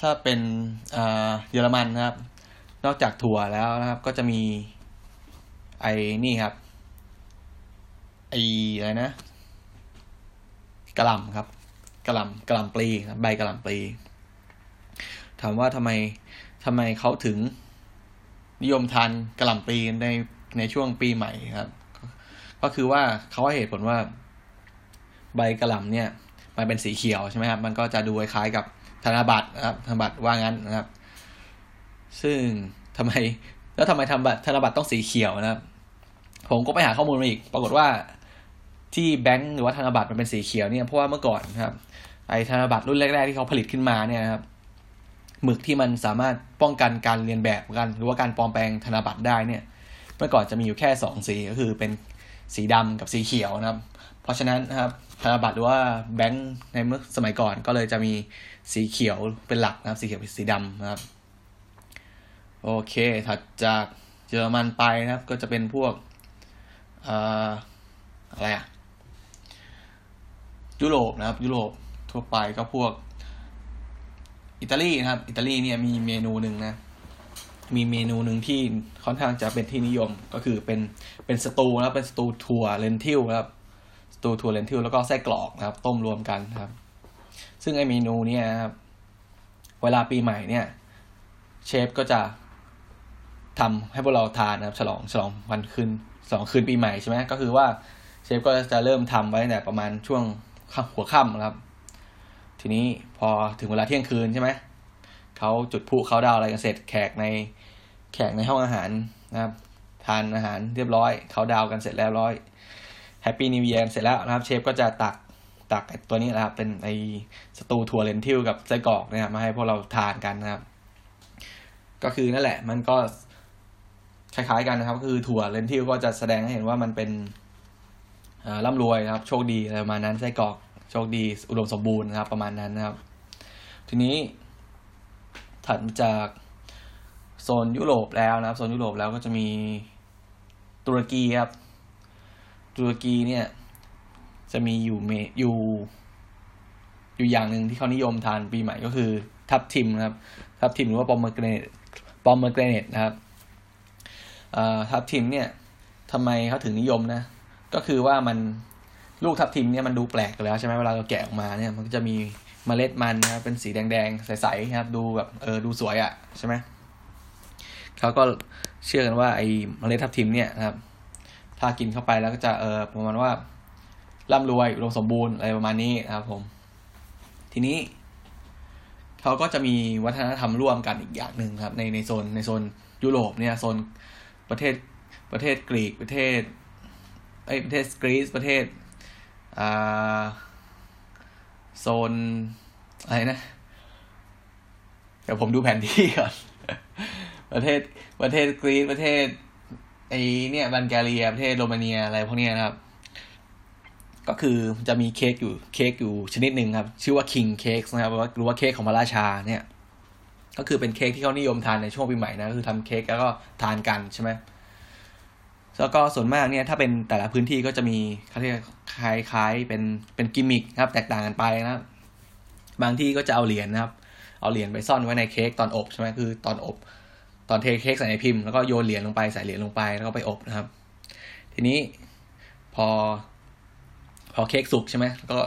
ถ้าเป็นเยอรมันนะครับ นอกจากถั่วแล้วนะครับ ก็จะมี ไอ้นี่ครับไอ้อะไรนะกระลำครับกระลำกระลำปลีใบกระลำปลีถามว่าทำไมทำไมเขาถึงนิยมทานกระลำปลีในในช่วงปีใหม่ครับ ก็คือว่าเขาให้เหตุผลว่า ใบกระลำเนี่ย มันเป็นสีเขียวใช่ไหมครับ มันก็จะดูคล้ายกับธนบัตรนะครับธนบัตรว่างั้นนะครับ ซึ่งทำไมแล้วทำไมธนบัตรธนบัตรต้องสีเขียวนะครับ ผมก็ไปหาข้อมูลมาอีก ปรากฏว่าที่แบงก์หรือว่าธนบัตรมันเป็นสีเขียวเนี่ยเพราะว่าเมื่อก่อนครับไอ้ธนบัตรรุ่นแรก ๆ ที่เขาผลิตขึ้นมาเนี่ยครับหมึกที่มันสามารถป้องกันการเรียนแบบกัน หรือว่าการปลอมแปลงธนบัตรได้เนี่ย เมื่อก่อนจะมีอยู่แค่สองสีก็คือเป็นสีดำกับสีเขียวนะครับ เพราะฉะนั้นนะครับธนบัตรหรือว่าแบงก์ในเมื่อสมัยก่อนก็เลยจะมีสีเขียวเป็นหลักนะครับ สีเขียวเป็นสีดำนะครับ โอเค ถัดจากเยอรมันไปนะครับ ก็จะเป็นพวก อะไรอะยุโรปนะครับ ยุโรปทั่วไปก็พวก อิตาลีนะครับ อิตาลีเนี่ยมีเมนูหนึ่งนะ มีเมนูหนึ่งที่ค่อนข้างจะเป็นที่นิยมก็คือเป็นเป็นสตูนะเป็นสตูถั่วเลนทิลครับสตูถั่วเลนทิลแล้วก็ไส้กรอกนะครับ ต้มรวมกันครับ ซึ่งไอเมนูเนี่ยครับเวลาปีใหม่เนี่ย เชฟก็จะทำให้พวกเราทานนะครับ ฉลองฉลองวันคืน สองคืนปีใหม่ใช่ไหมก็คือว่าเชฟก็จะเริ่มทำไว้แต่ประมาณช่วงหัวค่ำนะครับ ทีนี้พอถึงเวลาเที่ยงคืนใช่ไหมเขาจุดพลุเขาดาวอะไรกันเสร็จแขกในแขกในห้องอาหารนะครับทานอาหารเรียบร้อยเขาดาวกันเสร็จแล้วร้อยHappy New Year เสร็จแล้วนะครับ เชฟก็จะตักตักตัวนี้นะครับ เป็นไอ้สตูถั่ว lentil กับไส้กรอกนะครับมาให้พวกเราทานกันนะครับ ก็คือนั่นแหละ มันก็ คล้ายๆกันนะครับ คือถั่ว lentil ก็จะแสดงให้เห็นว่ามันเป็นร่ำรวยนะครับ โชคดีอะไรประมาณนั้นไส้กรอกโชคดีอุดมสมบูรณ์นะครับ ประมาณนั้นนะครับ ทีนี้ถัดจากโซนยุโรปแล้วนะครับโซนยุโรปแล้วก็จะมีตุรกีครับ ตุรกีเนี่ย จะมีอยู่เมนูอยู่อยู่อย่างหนึ่งที่เขานิยมทานปีใหม่ก็คือทับทิมนะครับ ทับทิมหรือว่า pomegranate pomegranate นะครับ ทับทิมเนี่ยทำไมเขาถึงนิยมนะ ก็คือว่ามันลูกทับทิมเนี่ยมันดูแปลกแล้วใช่ไหมเวลาเราแกะออกมาเนี่ยมันก็จะมีเมล็ดมันนะครับเป็นสีแดงๆ ใสๆครับดูแบบเออดูสวยอะ่ะใช่ไหมเขาก็เชื่อกันว่าไอ้เมล็ดทับทิมเนี่ยนะครับ ถ้ากินเข้าไปแล้วก็จะเออประมาณว่าร่ำรวยอุดมสมบูรณ์อะไรประมาณนี้นะครับผม ทีนี้เขาก็จะมีวัฒนธรรมร่วมกันอีกอย่างหนึ่งครับ ในในโซนในโซนยุโรปเนี่ยโซน ประเทศประเทศกรีกประเทศไอประเทศกรีซประเทศอ่าโซนอะไรนะเดี๋ยวผมดูแผนที่ก่อน ประเทศประเทศกรีซประเทศไอเนี่ยบัลแกเรียประเทศโรมาเนียอะไรพวกเนี้ยนะครับ ก็คือจะมีเค้กอยู่เค้กอยู่ชนิดหนึ่งครับ ชื่อว่า king cakes นะครับหรือว่าเค้กของพระราชาเนี่ย ก็คือเป็นเค้กที่เขานิยมทานในช่วงปีใหม่นะก็คือทำเค้กแล้วก็ทานกันใช่ไหมแล้วก็ส่วนมากเนี่ยถ้าเป็นแต่ละพื้นที่ก็จะมีเขาเรียกคล้ายๆเป็นเป็นกิมมิคครับ แตกต่างกันไปนะบบางที่ก็จะเอาเหรียญนะครับ เอาเหรียญไปซ่อนไว้ในเค้กตอนอบใช่ไหมคือตอนอบ ตอนเทเค้กใส่ในพิมพ์แล้วก็โยนเหรียญลงไปใส่เหรียญลงไปแล้วก็ไปอบนะครับ ทีนี้พอ พอเค้กสุกใช่ไหมก็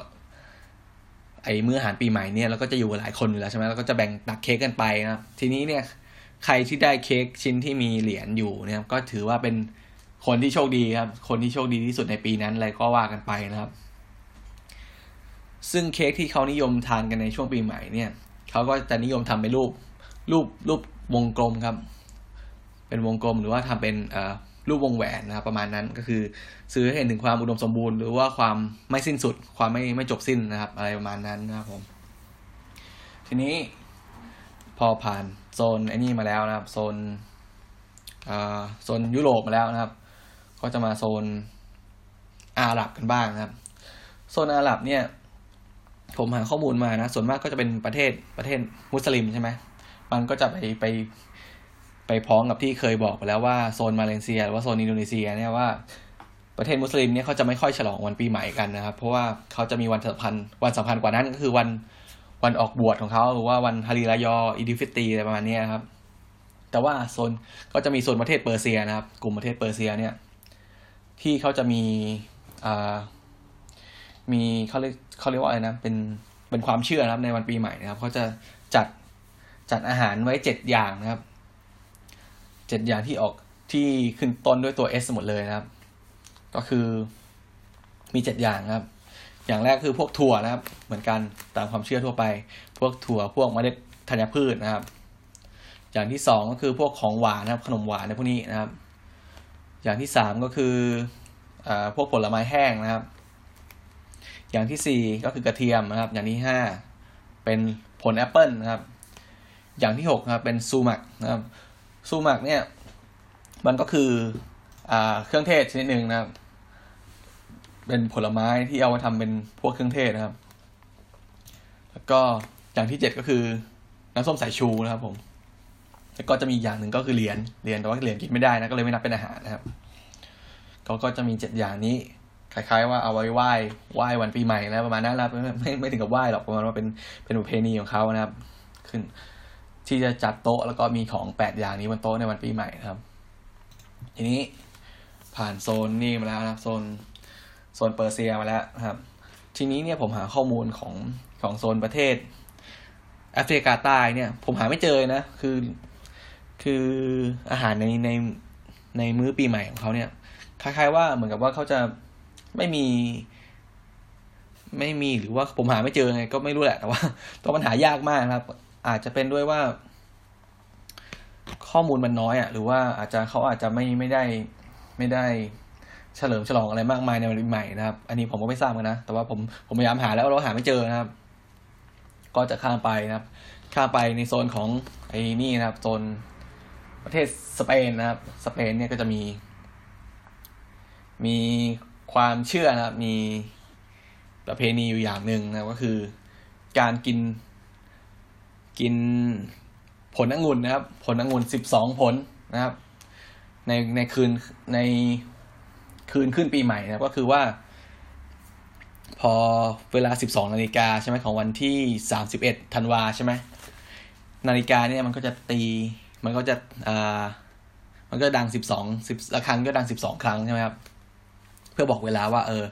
ไอ้มื้ออาหารปีใหม่เนี่ยเราก็จะอยู่หลายคนอยู่แล้วใช่ไหมเราก็จะแบ่งตักเค้กกันไปนะครับทีนี้เนี่ยใครที่ได้เค้กชิ้นที่มีเหรียญอยู่เนี่ยก็ถือว่าเป็นคนที่โชคดีครับ คนที่โชคดีที่สุดในปีนั้นอะไรก็ว่ากันไปนะครับ ซึ่งเค้กที่เขานิยมทานกันในช่วงปีใหม่เนี่ยเขาก็จะนิยมทำเป็นรูปรูปรูปวงกลมครับ เป็นวงกลมหรือว่าทำเป็นเอ่อ รูปวงแหวนนะครับประมาณนั้นก็คือสื่อให้เห็นถึงความอุดมสมบูรณ์หรือว่าความไม่สิ้นสุด ความไม่ไม่จบสิ้นนะครับ อะไรประมาณนั้นนะครับผม ทีนี้พอผ่านโซนไอ้นี่มาแล้วนะครับ โซนอ่าโซนยุโรปมาแล้วนะครับ ก็จะมาโซนอาหรับกันบ้างนะครับ โซนอาหรับเนี่ย ผมหาข้อมูลมานะ ส่วนมากก็จะเป็นประเทศประเทศมุสลิมใช่ไหมมันก็จะไปไป ไปพ้องกับที่เคยบอกไปแล้วว่าโซนมาเลเซียหรือว่าโซนอินโดนีเซียเนี่ยว่าประเทศมุสลิมเนี่ยเขาจะไม่ค่อยฉลองวันปีใหม่กันนะครับ เพราะว่าเขาจะมีวันสำคัญวันสำคัญกว่านั้นก็คือวันวันออกบวชของเขาหรือว่าวันฮารีรายออิดิฟิตีอะไรประมาณนี้ครับ แต่ว่าโซนก็จะมีโซนประเทศเปอร์เซียนะครับ กลุ่มประเทศเปอร์เซียเนี่ย ที่เขาจะมีอ่ามีเขาเรียกเขาเรียกว่าอะไรนะ เป็นเป็นความเชื่อนะครับในวันปีใหม่นะครับเขาจะจัดจัดอาหารไว้เจ็ดอย่างนะครับ เจ็ดอย่างที่ออกที่ขึ้นต้นด้วยตัว S หมดเลยนะครับ ก็คือมีเจ็ดอย่างครับ อย่างแรกคือพวกถั่วนะครับ เหมือนกันตามความเชื่อทั่วไป พวกถั่วพวกเมล็ดธัญพืชนะครับ อย่างที่สองก็คือพวกของหวานนะครับ ขนมหวานในพวกนี้นะครับ อย่างที่สามก็คืออพวกผลไม้แห้งนะครับ อย่างที่สี่ก็คือกระเทียมนะครับ อย่างที่ห้าเป็นผลแอปเปิลนะครับ อย่างที่หกนะครับเป็นซูมักนะครับ ซูมักเนี่ย มันก็คืออ่าเครื่องเทศชนิดหนึ่งนะครับ เป็นผลไม้ที่เอามาทำเป็นพวกเครื่องเทศนะครับ แล้วก็อย่างที่เจ็ดก็คือน้ำส้มสายชูนะครับ ผม แล้วก็จะมีอย่างหนึ่งก็คือเหรียญเหรียญแต่ว่าเหรียญกินไม่ได้นะก็เลยไม่นับเป็นอาหารนะครับ ก็ก็จะมีเจ็ดอย่างนี้คล้ายๆว่าเอาไว้ไหว้ไหว้วันปีใหม่แล้วประมาณนั้นแล้วไม่ไม่ไม่ถึงกับไหว้หรอกประมาณว่าเป็นเป็นประเพณีของเขานะครับ ขึ้น ที่จะจัดโต๊ะแล้วก็มีของแปดอย่างนี้บนโต๊ะในวันปีใหม่นะครับ ทีนี้ผ่านโซนนี่มาแล้วนะครับโซนโซนเปอร์เซียมาแล้วครับ ทีนี้เนี่ยผมหาข้อมูลของของโซนประเทศแอฟริกาใต้เนี่ย ผมหาไม่เจอนะ คือคืออาหารในในในมื้อปีใหม่ของเขาเนี่ย คล้าย ๆ ว่าเหมือนกับว่าเขาจะไม่มี ไม่มีหรือว่าผมหาไม่เจอไงก็ไม่รู้แหละแต่ว่าตัวปัญหายากมากครับ อาจจะเป็นด้วยว่า ข้อมูลมันน้อยอะ หรือว่าอาจจะเขาอาจจะไม่ไม่ได้ไม่ได้เฉลิมฉลองอะไรมากมายในวันใหม่นะครับ อันนี้ผมก็ไม่ทราบกันนะ แต่ว่าผมผมพยายามหาแล้วเราหาไม่เจอนะครับ ก็จะข้ามไปนะครับ ข้ามไปในโซนของไอ้นี่นะครับโซนประเทศสเปนนะครับ สเปนเนี่ยก็จะมี มีความเชื่อนะครับ มีประเพณีอยู่อย่างหนึ่งนะก็คือ การกิน กินผลองุ่นนะครับ ผลองุ่นสิบสองผลนะครับ ในในคืนในคืนขึ้นปีใหม่นะครับ ก็คือว่า พอเวลาสิบสองนาฬิกาใช่ไหมของวันที่สามสิบเอ็ดธันวาใช่ไหมนาฬิกาเนี่ยมันก็จะตีมันก็จะอ่ามันก็ดังสิบสองสิบละครั้งก็ดังสิบสองครั้งใช่ไหมครับ เพื่อบอกเวลาว่า เออ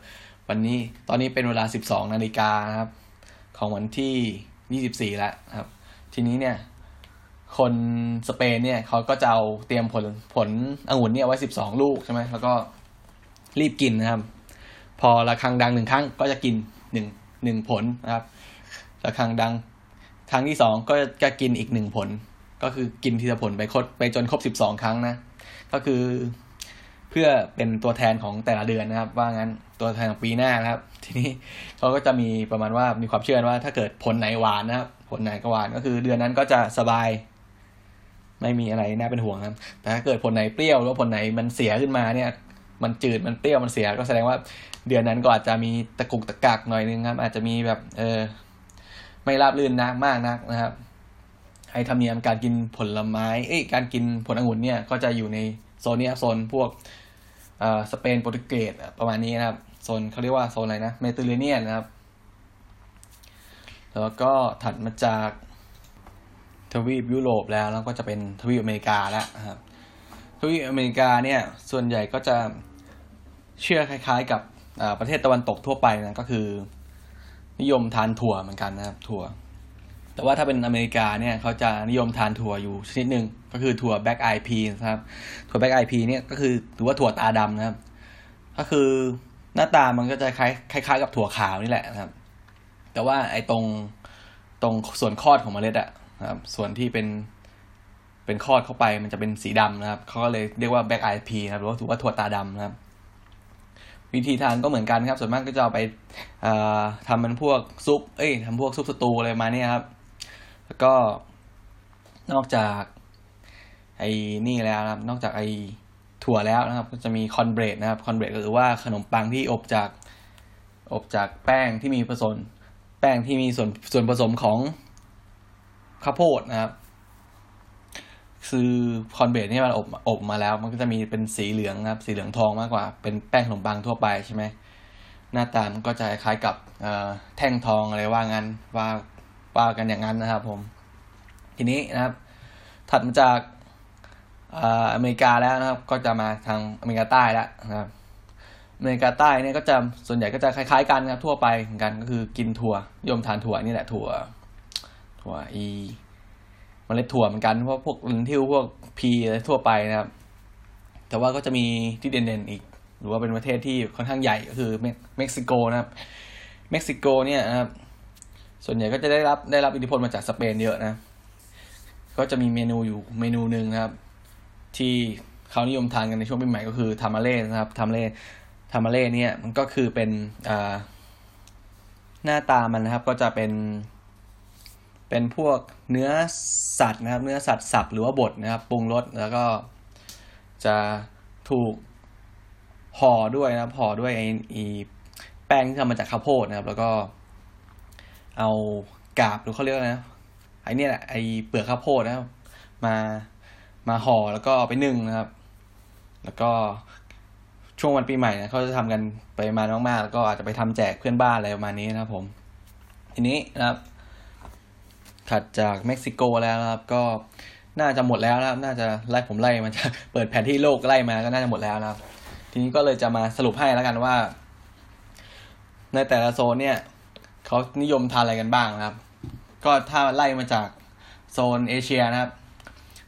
วันนี้ตอนนี้เป็นเวลาสิบสองนาฬิกานะครับ ของวันที่ยี่สิบสี่แล้วครับ ทีนี้เนี่ย คนสเปนเนี่ยเขาก็จะเอาเตรียมผลผลองุ่นเนี่ยไว้สิบสองลูกใช่ไหมแล้วก็รีบกินนะครับ พอระฆังดังหนึ่งครั้งก็จะกินหนึ่งหนึ่งผลนะครับระฆังดังครั้งที่สองก็จะกินอีกหนึ่งผล ก็คือกินทีละผลไปคดไปจนครบสิบสองครั้งนะ ก็คือ เพื่อเป็นตัวแทนของแต่ละเดือนนะครับ ว่างั้นตัวแทนของปีหน้านะครับ ทีนี้เขาก็จะมีประมาณว่ามีความเชื่อว่าถ้าเกิดผลไหนหวานนะครับ ผลไหนก็หวานก็คือ เดือนนั้นก็จะสบาย ไม่มีอะไรน่าเป็นห่วงครับ แต่ถ้าเกิดผลไหนเปรี้ยวหรือผลไหนมันเสียขึ้นมาเนี่ย มันจืดมันเปรี้ยวมันเสีย ก็แสดงว่าเดือนนั้นก็อาจจะมีตะกุกตะกักหน่อยนึงครับ อาจจะมีแบบ เออ ไม่ราบรื่นนักมากนักนะครับให้ทำเนียมการกินผลไม้ เอ้ย การกินผลองุ่นเนี่ย ก็จะอยู่ในโซนนี้โซนพวก สเปนโปรตุเกสประมาณนี้นะครับ โซนเขาเรียกว่าโซนอะไรนะเมดิเตอร์เรเนียนนะครับ แล้วก็ถัดมาจากทวีปยุโรปแล้วแล้วก็จะเป็นทวีปอเมริกาแล้วครับทวีปอเมริกาเนี่ยส่วนใหญ่ก็จะเชื่อคล้ายๆกับประเทศตะวันตกทั่วไปนะก็คือ นิยมทานถั่วเหมือนกันนะครับถั่ว แต่ว่าถ้าเป็นอเมริกาเนี่ยเขาจะนิยมทานถั่วอยู่ชนิดหนึ่งก็คือถั่ว black-eyed pea นะครับ ถั่ว black-eyed pea เนี่ยก็คือหรือว่าถั่วตาดำนะครับ ก็คือหน้าตามันก็จะคล้ายคล้ายๆกับถั่วขาวนี่แหละนะครับ แต่ว่าไอ้ตรงตรงส่วนคอดของเมล็ดอะนะครับ ส่วนที่เป็นเป็นคอดเข้าไปมันจะเป็นสีดำนะครับเขาก็เลยเรียกว่า black-eyed pea นะครับหรือว่าถือว่าถั่วตาดำนะครับ วิธีทานก็เหมือนกันครับ ส่วนมากก็จะเอาไปทำเป็นพวกซุป เอ้ยทำพวกซุปสตูอะไรมาเนี่ยครับ แล้วก็นอกจากไอ้นี่แล้วนะครับ นอกจากไอ้ถั่วแล้วนะครับ ก็จะมี cornbread นะครับ cornbread ก็คือว่าขนมปังที่อบจากอบจากแป้งที่มีผสมแป้งที่มีส่วนส่วนผสมของข้าวโพดนะครับ คือคอนเบรดนี่มันอบอบมาแล้ว มันก็จะมีเป็นสีเหลืองนะครับ สีเหลืองทองมากกว่า เป็นแป้งขนมปังทั่วไปใช่ไหมหน้าตามันก็จะคล้ายกับแท่งทองอะไรว่างั้นว่า ว่ากันอย่างนั้นนะครับ ผม ทีนี้นะครับ ถัดมาจากอเมริกาแล้วนะครับ ก็จะมาทางอเมริกาใต้แล้วนะครับอเมริกาใต้เนี่ยก็จะส่วนใหญ่ก็จะคล้ายๆกันครับทั่วไปเหมือนกันก็คือกินถั่วนิยมทานถั่วนี่แหละถั่ว ถั่วอีมเมล็ดถั่วเหมือนกันเพราะพวก lentil พวก pea อะไรทั่วไปนะครับ แต่ว่าก็จะมีที่เด่นๆอีก หรือว่าเป็นประเทศที่ค่อนข้างใหญ่ก็คือเม็กซิโกนะครับ เม็กซิโกเนี่ยนะครับ ส่วนใหญ่ก็จะได้รับได้รับอิทธิพลมาจากสเปนเยอะนะ ก็จะมีเมนูอยู่เมนูหนึ่งนะครับ ที่เขานิยมทานกันในช่วงปีใหม่ก็คือทามาเล่นะครับทามาเล่ทามาเล่เนี่ยมันก็คือเป็นอ่าหน้าตามันนะครับก็จะเป็น เป็นพวกเนื้อสัตว์นะครับ เนื้อสัตว์สับหรือว่าบดนะครับปรุงรสแล้วก็จะถูกห่อด้วยนะห่อด้วยไอ้แป้งที่ทำมาจากข้าวโพดนะครับ แล้วก็ เอากาบหรือเขาเรียกนะไอ้นี่แหละไอเปลือกข้าวโพดนะครับ มามาห่อแล้วก็ไปนึ่งนะครับ แล้วก็ช่วงวันปีใหม่นะเขาจะทำกันไปมามากๆแล้วก็อาจจะไปทำแจกเพื่อนบ้านอะไรประมาณนี้นะครับ ผม ทีนี้นะครับ ถัดจากเม็กซิโกแล้วนะครับ ก็น่าจะหมดแล้วนะครับ น่าจะไล่ผมไล่มันจะเปิดแผนที่โลกไล่มาก็น่าจะหมดแล้วนะครับ ทีนี้ก็เลยจะมาสรุปให้แล้วกันว่า ในแต่ละโซนเนี่ย เขานิยมทานอะไรกันบ้างนะครับ ก็ถ้าไล่มาจากโซนเอเชียนะครับ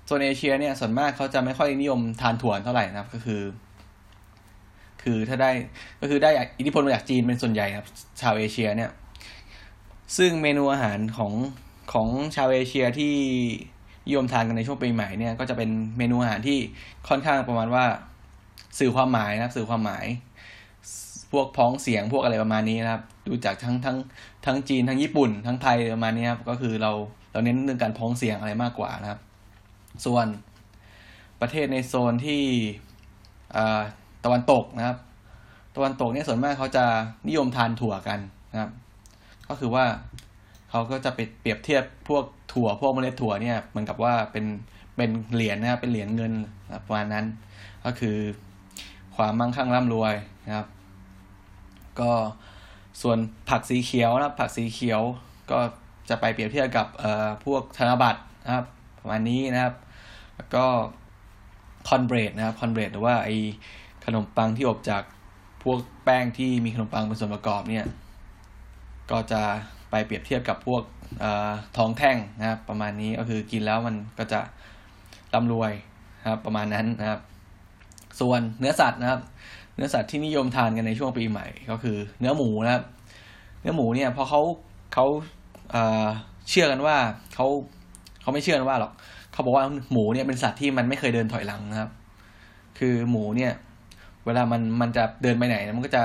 โซนเอเชียเนี่ยส่วนมากเขาจะไม่ค่อยนิยมทานถั่วเท่าไหร่นะครับ ก็คือ คือถ้าได้ก็คือได้อิทธิพลมาจากจีนเป็นส่วนใหญ่ครับ ชาวเอเชียเนี่ย ซึ่งเมนูอาหารของของชาวเอเชียที่นิยมทานกันในช่วงปีใหม่เนี่ย ก็จะเป็นเมนูอาหารที่ค่อนข้างประมาณว่าสื่อความหมายนะครับ สื่อความหมาย พวกพ้องเสียงพวกอะไรประมาณนี้นะครับ ดูจากทั้งทั้ง ทั้งจีนทั้งญี่ปุ่น ทั้งไทยประมาณนี้ครับ ก็คือเราเราเน้นเรื่องการพ้องเสียงอะไรมากกว่านะครับ ส่วนประเทศในโซนที่ตะวันตกนะครับ ตะวันตกเนี่ยส่วนมากเขาจะนิยมทานถั่วกันนะครับ ก็คือว่าเขาก็จะไปเปรียบเทียบพวกถั่วพวกเมล็ดถั่วเนี่ยเหมือนกับว่าเป็นเป็นเหรียญนะครับเป็นเหรียญเงินประมาณนั้น ก็คือความมั่งคั่งร่ำรวยนะครับ ก็ ส่วนผักสีเขียวนะผักสีเขียวก็จะไปเปรียบเทียบกับเอ่อพวกธนบัตรนะครับประมาณนี้นะครับ แล้วก็คอนเบรดนะครับคอนเบรดหรือว่าไอขนมปังที่อบจากพวกแป้งที่มีขนมปังเป็นส่วนประกอบเนี่ย ก็จะไปเปรียบเทียบกับพวกทองแท่งนะครับ ประมาณนี้ก็คือกินแล้วมันก็จะร่ำรวยนะครับ ประมาณนั้นนะครับ ส่วนเนื้อสัตว์นะครับ เนื้อสัตว์ที่นิยมทานกันในช่วงปีใหม่ก็คือ เนื้อหมูนะครับ เนื้อหมูเนี่ยพอเขาเขาเชื่อกันว่าเขาเขาไม่เชื่อกันว่าหรอกเขาบอกว่าหมูเนี่ยเป็นสัตว์ที่มันไม่เคยเดินถอยหลังนะครับ คือหมูเนี่ย เวลามันมันจะเดินไปไหนมันก็จะ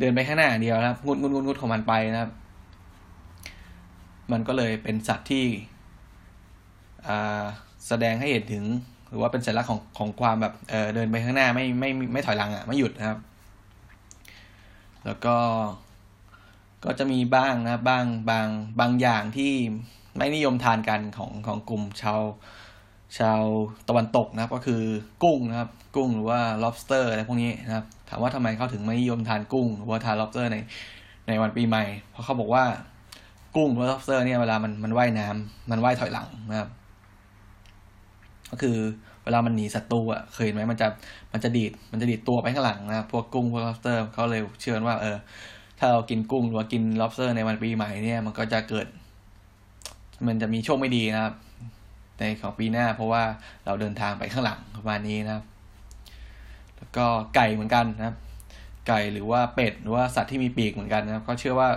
เดินไปข้างหน้าเดียวนะครับงุดงุดงุดงุดของมันไปนะครับ มันก็เลยเป็นสัตว์ที่แสดงให้เห็นถึง หรือว่าเป็นสัญลักษณ์ของของความแบบเเดินไปข้างหน้าไม่ไม่ไม่ถอยหลังอะไม่หยุดนะครับ แล้วก็ก็จะมีบ้างนะบ้างบางบางอย่างที่ไม่นิยมทานกันของของกลุ่มชาวชาวตะวันตกนะครับ ก็คือกุ้งนะครับ กุ้งหรือว่า lobster อะไรพวกนี้นะครับ ถามว่าทำไมเขาถึงไม่นิยมทานกุ้ง หรือว่าทาน lobster ในในวันปีใหม่ เพราะเขาบอกว่ากุ้งหรือ lobster เนี่ยเวลามันมันว่ายน้ำมันว่ายถอยหลังนะครับ ก็คือเวลามันหนีศัตรูอะเคยเห็นไหมมันจะมันจะดีดมันจะดีดตัวไปข้างหลังนะครับพวกกุ้งพวก lobster เขาเลยเชื่อว่า เออ ถ้าเรากินกุ้งหรือว่ากิน lobster ในวันปีใหม่เนี่ยมันก็จะเกิด มันจะมีโชคไม่ดีนะครับ ในของปีหน้า เพราะว่าเราเดินทางไปข้างหลังประมาณนี้นะครับ แล้วก็ไก่เหมือนกันนะครับ ไก่หรือว่าเป็ดหรือว่าสัตว์ที่มีปีกเหมือนกันนะครับก็เชื่อว่า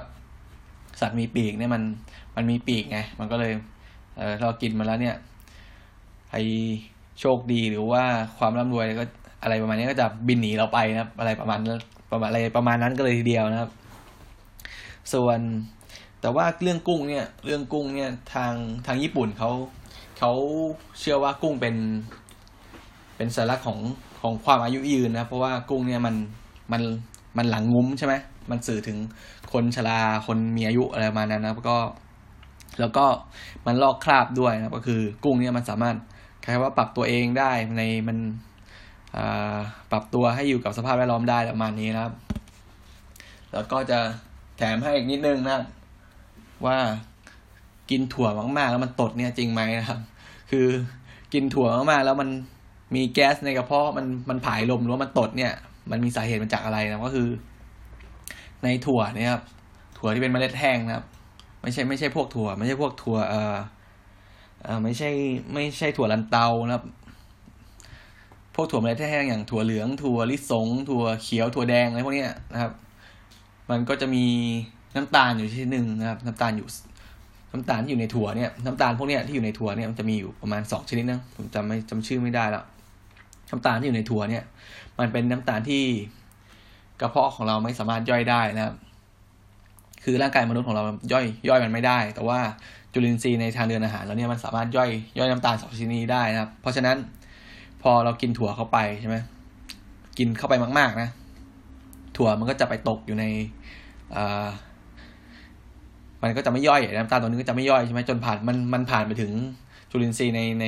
สัตว์มีปีกเนี่ยมันมันมีปีกไงมันก็เลยเออเรากินมาแล้วเนี่ย ไอโชคดีหรือว่าความร่ำรวยก็อะไรประมาณนี้ก็จะบินหนีเราไปนะครับ อะไรประมาณประมาณอะไรประมาณนั้นก็เลยทีเดียวนะครับ ส่วนแต่ว่าเรื่องกุ้งเนี่ย เรื่องกุ้งเนี่ยทางทางญี่ปุ่นเขาเขาเชื่อว่ากุ้งเป็นเป็นสัญลักษณ์ของของความอายุยืนนะเพราะว่ากุ้งเนี่ยมันมันมันหลังงุ้มใช่ไหมมันสื่อถึงคนชราคนมีอายุอะไรมานั้นนะก็ แล้วก็มันลอกคราบด้วยนะก็คือกุ้งเนี่ยมันสามารถ คล้ายว่าปรับตัวเองได้ในมันปรับตัวให้อยู่กับสภาพแวดล้อมได้ประมาณนี้นะครับ แล้วก็จะแถมให้อีกนิดนึงนะว่ากินถั่วมากๆ แล้วมันตดเนี่ยจริงไหมนะครับ คือกินถั่วมากๆแล้วมันมีแก๊สในกระเพาะมันมันผายลมหรือว่ามันตดเนี่ย มันมีสาเหตุมาจากอะไรนะก็คือ ในถั่วเนี่ยครับถั่วที่เป็นเมล็ดแห้งนะครับ ไม่ใช่ไม่ใช่พวกถั่ว ไม่ใช่พวกถั่วเอ่อเอ่อ ไม่ใช่ไม่ใช่ถั่วลันเตานะครับ พวกถั่วเมล็ดแห้งอย่างถั่วเหลือง ถั่วลิสง ถั่วเขียว ถั่วแดงอะไรพวกนี้นะครับ มันก็จะมีน้ำตาลอยู่ที่หนึ่งนะครับ น้ำตาลอยู่น้ำตาลที่อยู่ในถั่วเนี่ยน้ำตาลพวกเนี้ยที่อยู่ในถั่วเนี่ยมันจะมีอยู่ประมาณสองชนิดนะผมจำไม่จำชื่อไม่ได้แล้วน้ำตาลที่อยู่ในถั่วเนี่ย มันเป็นน้ำตาลที่กระเพาะของเราไม่สามารถย่อยได้นะครับ คือร่างกายมนุษย์ของเราย่อยย่อยมันไม่ได้ แต่ว่า จุลินทรีย์ในทางเดินอาหารเราเนี่ยมันสามารถย่อยย่อยน้ำตาลสองชนิดได้นะครับ เพราะฉะนั้นพอเรากินถั่วเข้าไปใช่ไหมกินเข้าไปมาก ๆ นะ ถั่วมันก็จะไปตกอยู่ในอ่ามันก็จะไม่ย่อยน้ำตาลตัวนี้ก็จะไม่ย่อยใช่ไหมจนผ่านมันมันผ่านไปถึงจุลินทรีย์ในใน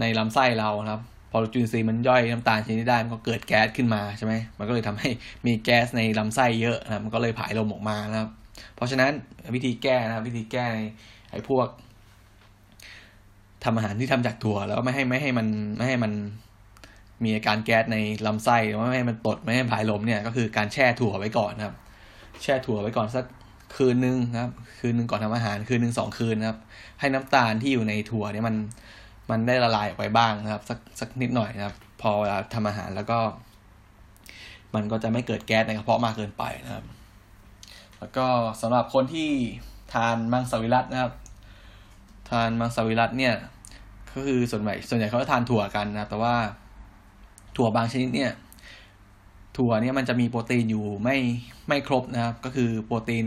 ในลำไส้เราครับ พอจุลินทรีย์มันย่อยน้ำตาลชนิดได้มันก็เกิดแก๊สขึ้นมาใช่ไหมมันก็เลยทำให้มีแก๊สในลำไส้เยอะนะมันก็เลยผายลมออกมานะครับ เพราะฉะนั้นวิธีแก้นะวิธีแก้ในไอ้พวกทำอาหารที่ทำจากถั่ว แล้วไม่ให้ไม่ให้มันไม่ให้มันมีอาการแก๊สในลำไส้ไม่ให้มันตดไม่ให้ผายลมเนี่ยก็คือการแช่ถั่วไว้ก่อนนะครับ แช่ถั่วไว้ก่อนสักคืนหนึ่งครับ คืนหนึ่งก่อนทำอาหารคืนหนึ่งสองคืนนะครับ ให้น้ำตาลที่อยู่ในถั่วเนี่ยมันมันได้ละลายออกไปบ้างนะครับ สักสักนิดหน่อยนะครับ พอเวลาทำอาหารแล้วก็ มันก็จะไม่เกิดแก๊สในกระเพาะมากเกินไปนะครับ แล้วก็สำหรับคนที่ทานมังสวิรัตนะครับ ทานมังสวิรัตเนี่ย ก็คือส่วนใหญ่ส่วนใหญ่เขาจะทานถั่วกันนะแต่ว่าถั่วบางชนิดเนี่ย ถั่วเนี่ยมันจะมีโปรตีนอยู่ไม่ไม่ครบนะครับ ก็คือโปรตีน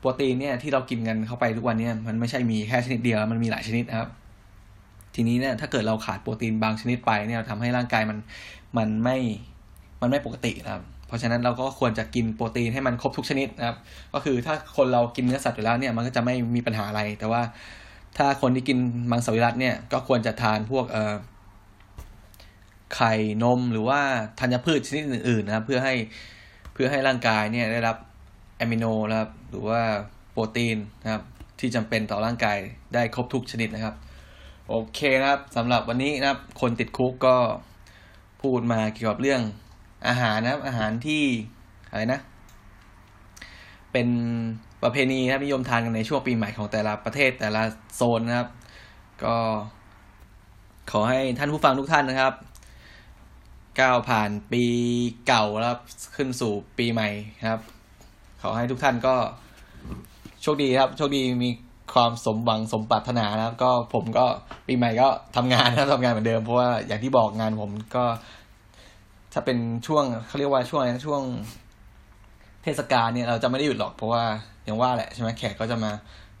โปรตีนเนี่ยที่เรากินกันเข้าไปทุกวันเนี่ยมันไม่ใช่มีแค่ชนิดเดียวมันมีหลายชนิดนะครับ ทีนี้เนี่ยถ้าเกิดเราขาดโปรตีนบางชนิดไปเนี่ยทำให้ร่างกายมันมันไม่มันไม่ปกตินะครับ เพราะฉะนั้นเราก็ควรจะกินโปรตีนให้มันครบทุกชนิดนะครับ ก็คือถ้าคนเรากินเนื้อสัตว์อยู่แล้วเนี่ยมันก็จะไม่มีปัญหาอะไร แต่ว่าถ้าคนที่กินมังสวิรัตเนี่ยก็ควรจะทานพวกเอ่อไข่นมหรือว่าธัญพืชชนิดอื่นๆนะครับ เพื่อให้เพื่อให้ร่างกายเนี่ยได้รับอะมิโนนะครับหรือว่าโปรตีนนะครับ ที่จำเป็นต่อร่างกายได้ครบทุกชนิดนะครับ โอเคนะครับสำหรับวันนี้นะครับ คนติดคุกก็พูดมาเกี่ยวกับเรื่อง อาหารนะครับ อาหารที่อะไรนะ เป็นประเพณีนะครับนิยมทานกันในช่วงปีใหม่ของแต่ละประเทศแต่ละโซนนะครับ ก็ขอให้ท่านผู้ฟังทุกท่านนะครับก้าวผ่านปีเก่าแล้วขึ้นสู่ปีใหม่ครับ ขอให้ทุกท่านก็โชคดีครับโชคดีมีความสมหวังสมปรารถนานะครับ ก็ผมก็ปีใหม่ก็ทำงานนะทำงานเหมือนเดิมเพราะว่าอย่างที่บอกงานผมก็ ถ้าเป็นช่วงเขาเรียกว่าช่วงอะไรนะช่วง เทศกาลเนี่ยเราจะไม่ได้หยุดหรอกเพราะว่าอย่างว่าแหละใช่ไหมแขกก็จะมา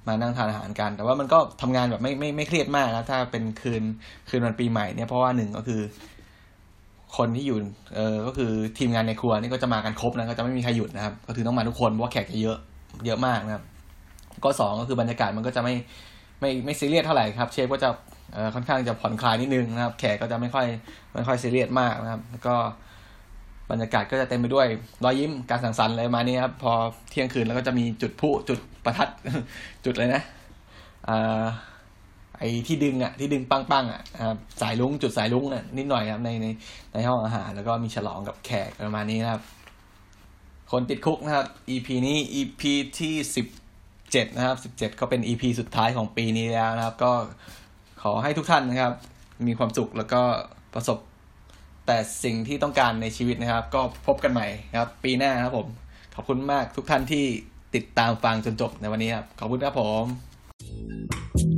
มานั่งทานอาหารกัน แต่ว่ามันก็ทำงานแบบไม่ไม่ไม่เครียดมากนะถ้าเป็นคืนคืนวันปีใหม่เนี่ยเพราะว่าหนึ่งก็คือ คนที่อยู่เออก็คือทีมงานในครัวนี่ก็จะมากันครบนะก็จะไม่มีใครหยุดนะครับ ก็คือต้องมาทุกคนเพราะว่าแขกจะเยอะเยอะมากนะครับ ก็สองก็คือบรรยากาศมันก็จะไม่ไม่ไม่ซีเรียสเท่าไหร่ครับ เชฟก็จะ ค่อนข้างจะผ่อนคลายนิดนึงนะครับ แขกก็จะไม่ค่อยไม่ค่อยซีเรียสมากนะครับ แล้วก็บรรยากาศก็จะเต็มไปด้วยรอยยิ้มการสังสรรค์อะไรประมาณนี้ครับ พอเที่ยงคืนแล้วก็จะมีจุดพุจุดประทัดจุดเลยนะอไอ้ที่ดึงอะที่ดึงปังๆอะนะครับสายลุงจุดสายลุงอะนิดหน่อยครับในในในห้องอาหาร แล้วก็มีฉลองกับแขกประมาณนี้นะครับ คนติดคุกนะครับ EP นี้ EP ที่สิบเจ็ดนะครับสิบเจ็ดก็เป็น EP สุดท้ายของปีนี้แล้วนะครับ ก็ ขอให้ทุกท่านนะครับ มีความสุขแล้วก็ประสบแต่สิ่งที่ต้องการในชีวิตนะครับ ก็พบกันใหม่ครับ ปีหน้าครับผม ขอบคุณมากทุกท่านที่ติดตามฟังจนจบในวันนี้ครับ ขอบคุณครับผม